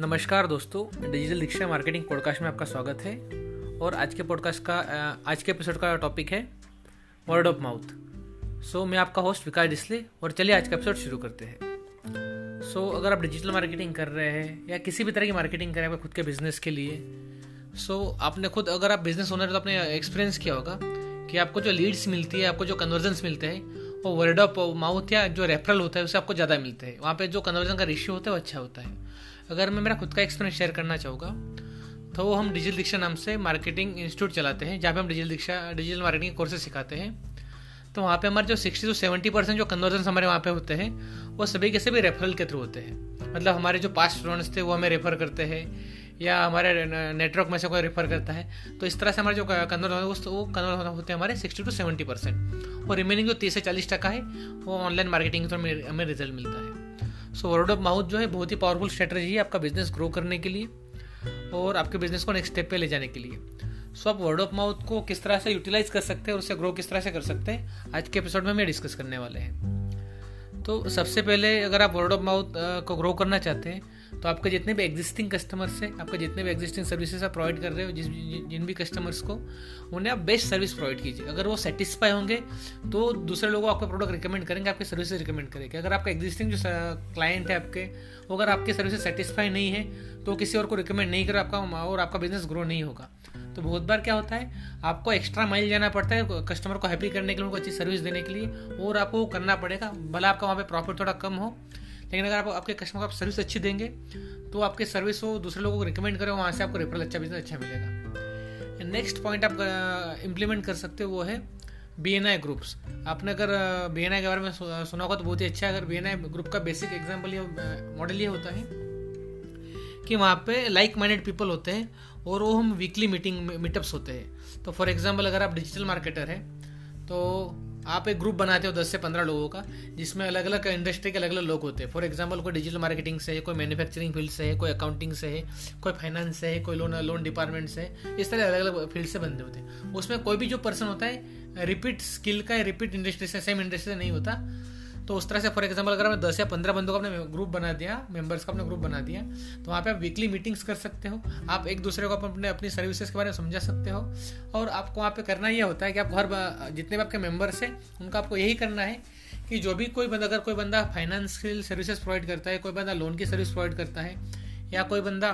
नमस्कार दोस्तों डिजिटल दीक्षा marketing podcast में आपका स्वागत है। और आज के पॉडकास्ट का आज के एपिसोड का टॉपिक है वर्ड ऑफ़ माउथ। सो मैं आपका होस्ट विकास डिस्ले और चलिए आज का एपिसोड शुरू करते हैं। सो so, अगर आप डिजिटल मार्केटिंग कर रहे हैं या किसी भी तरह की मार्केटिंग कर रहे हैं खुद के बिज़नेस के लिए सो so, आपने खुद अगर आप बिज़नेस ओनर तो आपने एक्सपीरियंस किया होगा कि आपको जो लीड्स मिलती है आपको जो कन्वर्जन्स मिलते हैं वो वर्ड ऑफ़ माउथ या जो रेफरल होता है उससे आपको ज़्यादा मिलते हैं। वहाँ पे जो कन्वर्जन का रेशियो होता है वो अच्छा होता है। अगर मैं मेरा खुद का एक्सपीरियंस शेयर करना चाहूँगा तो हम डिजिटल दीक्षा नाम से मार्केटिंग इंस्टीट्यूट चलाते हैं, जहाँ पे हम digital Deeksha digital marketing courses सिखाते हैं। तो वहाँ पे हमारे जो सिक्सटी टू सेवेंटी परसेंट जो कन्वर्जन हमारे वहाँ पे होते हैं, वो सभी के सभी रेफरल के थ्रू होते हैं। मतलब हमारे जो पास्ट स्टूडेंट्स थे, वो हमें रेफर करते हैं, या हमारे नेटवर्क में से कोई रेफर करता है। तो इस तरह से हमारे जो कन्वर्ट वो कन्वर्ट होते हैं हमारे सिक्सटी टू सेवेंटी परसेंट और रिमेनिंग जो तीस से चालीस टका है, वो ऑनलाइन मार्केटिंग के थ्रू हमें रिज़ल्ट मिलता है। सो वर्ड ऑफ़ माउथ जो है बहुत ही पावरफुल स्ट्रेटजी है आपका बिज़नेस ग्रो करने के लिए और आपके बिज़नेस को नेक्स्ट स्टेप पे ले जाने के लिए। सो so, आप वर्ड ऑफ़ माउथ को किस तरह से यूटिलाइज कर सकते हैं और उसे ग्रो किस तरह से कर सकते हैं आज के एपिसोड में हम डिस्कस करने वाले हैं। तो सबसे पहले अगर आप वर्ड ऑफ़ माउथ को ग्रो करना चाहते हैं तो आपके जितने भी एग्जिस्टिंग कस्टमर्स हैं, आपके जितने भी एग्जिस्टिंग सर्विसेज़ आप प्रोवाइड कर रहे हो, जिस जिन भी कस्टमर्स को, उन्हें आप बेस्ट सर्विस प्रोवाइड कीजिए। अगर वो सेटिस्फाई होंगे तो दूसरे लोगों आपका प्रोडक्ट रिकमेंड करेंगे, आपके सर्विसेज़ रिकमेंड करेंगे। अगर आपका एग्जिस्टिंग जो क्लाइंट है आपके, वो अगर आपकी सर्विसेज़ सेटिस्फाई नहीं है तो किसी और को रिकमेंड नहीं कर, आपका, और आपका बिज़नेस ग्रो नहीं होगा। तो बहुत बार क्या होता है, आपको एक्स्ट्रा माइल जाना पड़ता है कस्टमर को हैप्पी करने के लिए, उनको अच्छी सर्विस देने के लिए, और आपको करना पड़ेगा, भला आपका वहाँ पर प्रॉफिट थोड़ा कम हो, लेकिन अगर आप, आपके कस्टमर को आप सर्विस अच्छी देंगे तो आपके सर्विस वो दूसरे लोगों को रिकमेंड करें, वहाँ से आपको रेफरल अच्छा बिज़नेस अच्छा मिलेगा। नेक्स्ट पॉइंट आप इम्प्लीमेंट कर सकते हो वो है बी एन आई ग्रुप्स आपने अगर बी एन आई के बारे में सुना होगा तो बहुत ही अच्छा है। अगर बी एन आई ग्रुप का बेसिक एग्ज़ाम्पल ये मॉडल ये होता है कि वहाँ पे लाइक माइंडेड पीपल होते हैं और वो हम वीकली मीटिंग मीटअप्स होते हैं। तो फॉर एग्ज़ाम्पल अगर आप डिजिटल मार्केटर हैं तो आप एक ग्रुप बनाते हो दस से पंद्रह लोगों का, जिसमें अलग अलग इंडस्ट्री के अलग अलग लोग होते हैं। फॉर एग्ज़ाम्पल कोई डिजिटल मार्केटिंग से है, कोई मैन्युफैक्चरिंग फ़ील्ड से है, कोई अकाउंटिंग से है, कोई फाइनेंस से है, कोई लोन लोन डिपार्टमेंट से है, इस तरह अलग अलग फ़ील्ड से बंदे होते हैं। उसमें कोई भी जो पर्सन होता है रिपीट स्किल का रिपीट इंडस्ट्री से सेम इंडस्ट्री से नहीं होता। तो उस तरह से फॉर एग्ज़ाम्पल अगर मैं दस या पंद्रह बंदों का अपने ग्रुप बना दिया मेंबर्स का अपने ग्रुप बना दिया तो वहाँ पे आप वीकली मीटिंग्स कर सकते हो। आप एक दूसरे को अपने अपनी सर्विसेज़ के बारे में समझा सकते हो। और आपको वहाँ पे करना यह होता है कि आप हर जितने भी आपके मेंबर्स हैं, उनका आपको यही करना है कि जो भी कोई बंदा, अगर कोई बंदा फाइनेंशियल सर्विसेज़ प्रोवाइड करता है, कोई बंदा लोन की सर्विस प्रोवाइड करता है, या कोई बंदा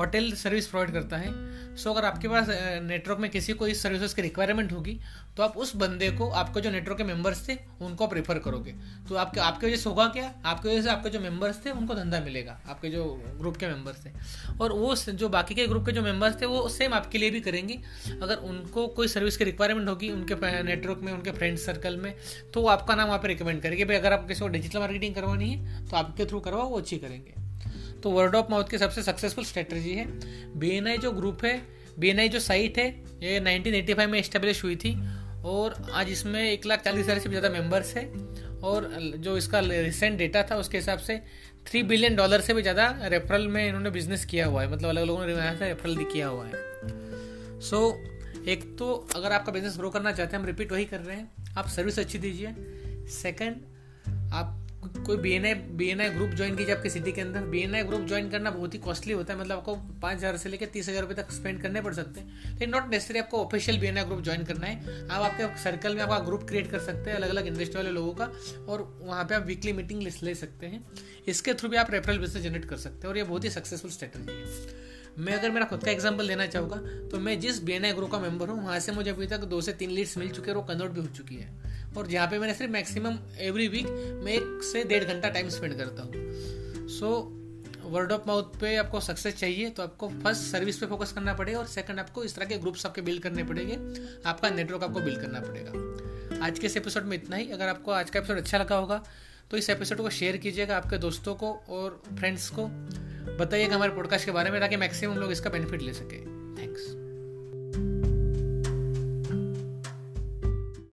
होटल सर्विस प्रोवाइड करता है। सो so, अगर आपके पास नेटवर्क में किसी को इस सर्विसेज़ की रिक्वायरमेंट होगी तो आप उस बंदे को आपके जो नेटवर्क के मेंबर्स थे उनको आप रेफर करोगे। तो आपके आपके वजह से होगा क्या? आपके वजह से आपके जो मेंबर्स थे उनको धंधा मिलेगा आपके जो ग्रुप के मेंबर्स थे। और वो जो बाकी के ग्रुप के जो मेंबर्स थे वो सेम आपके लिए भी करेंगे। अगर उनको कोई सर्विस की रिक्वायरमेंट होगी उनके नेटवर्क में उनके फ्रेंड सर्कल में तो वो आपका नाम वहाँ पर रिकमेंड करेंगे। भाई अगर आप किसी को डिजिटल मार्केटिंग करवानी है तो आपके थ्रू करवाओ वो अच्छी करेंगे। तो वर्ड ऑफ़ माउथ की सबसे सक्सेसफुल स्ट्रेटजी है। बी जो ग्रुप है बी जो साइट है ये 1985 में इस्टेब्लिश हुई थी और आज इसमें एक लाख चालीस हज़ार से भी ज़्यादा मेंबर्स है और जो इसका रिसेंट डेटा था उसके हिसाब से थ्री बिलियन डॉलर से भी ज़्यादा रेफरल में इन्होंने बिज़नेस किया हुआ है। मतलब अलग लोगों ने यहाँ से रेफरल किया हुआ है। सो so, एक तो अगर आपका बिज़नेस ग्रो करना चाहते हैं हम रिपीट वही कर रहे हैं। आप सर्विस अच्छी दीजिए। सेकंड कोई B N I B N I group join कीजिए आपके सिटी के अंदर। B N I group join करना बहुत ही कॉस्टली होता है। मतलब आपको पाँच हज़ार से लेकर तीस हज़ार रुपये तक स्पेंड करने पड़ सकते हैं। लेकिन नॉट नेसेसरी आपको official B N I group join करना है। आप आपके सर्कल में आपका ग्रुप क्रिएट कर सकते हैं अलग अलग इंडस्ट्री वाले लोगों का और वहाँ पे आप वीकली मीटिंग लिस्ट ले सकते हैं। इसके थ्रू भी आप रेफरल बिज़नेस जनरेट कर सकते हैं और ये बहुत ही सक्सेसफुल स्ट्रेटजी है। मैं अगर मेरा खुद का एग्ज़ाम्पल देना चाहूँगा तो मैं जिस बी एन आई ग्रुप का मेंबर हूँ, वहाँ से मुझे अभी तक दो से तीन लीड्स मिल चुके हैं और कन्वर्ट भी हो चुकी है। और जहाँ पे मैंने सिर्फ़ मैक्सिमम एवरी वीक मैं एक से डेढ़ घंटा टाइम स्पेंड करता हूँ। सो वर्ड ऑफ़ माउथ पे आपको सक्सेस चाहिए तो आपको फ़र्स्ट सर्विस पे फोकस करना पड़ेगा और सेकंड आपको इस तरह के ग्रुप्स आपके बिल्ड करने पड़ेंगे। आपका नेटवर्क आपको बिल्ड करना पड़ेगा। आज के इस एपिसोड में इतना ही। अगर आपको आज का एपिसोड अच्छा लगा होगा तो इस एपिसोड को शेयर कीजिएगा आपके दोस्तों को और फ्रेंड्स को। बताइएगा हमारे पॉडकास्ट के बारे में, ताकि मैक्सिमम लोग इसका बेनिफिट ले सके। थैंक्स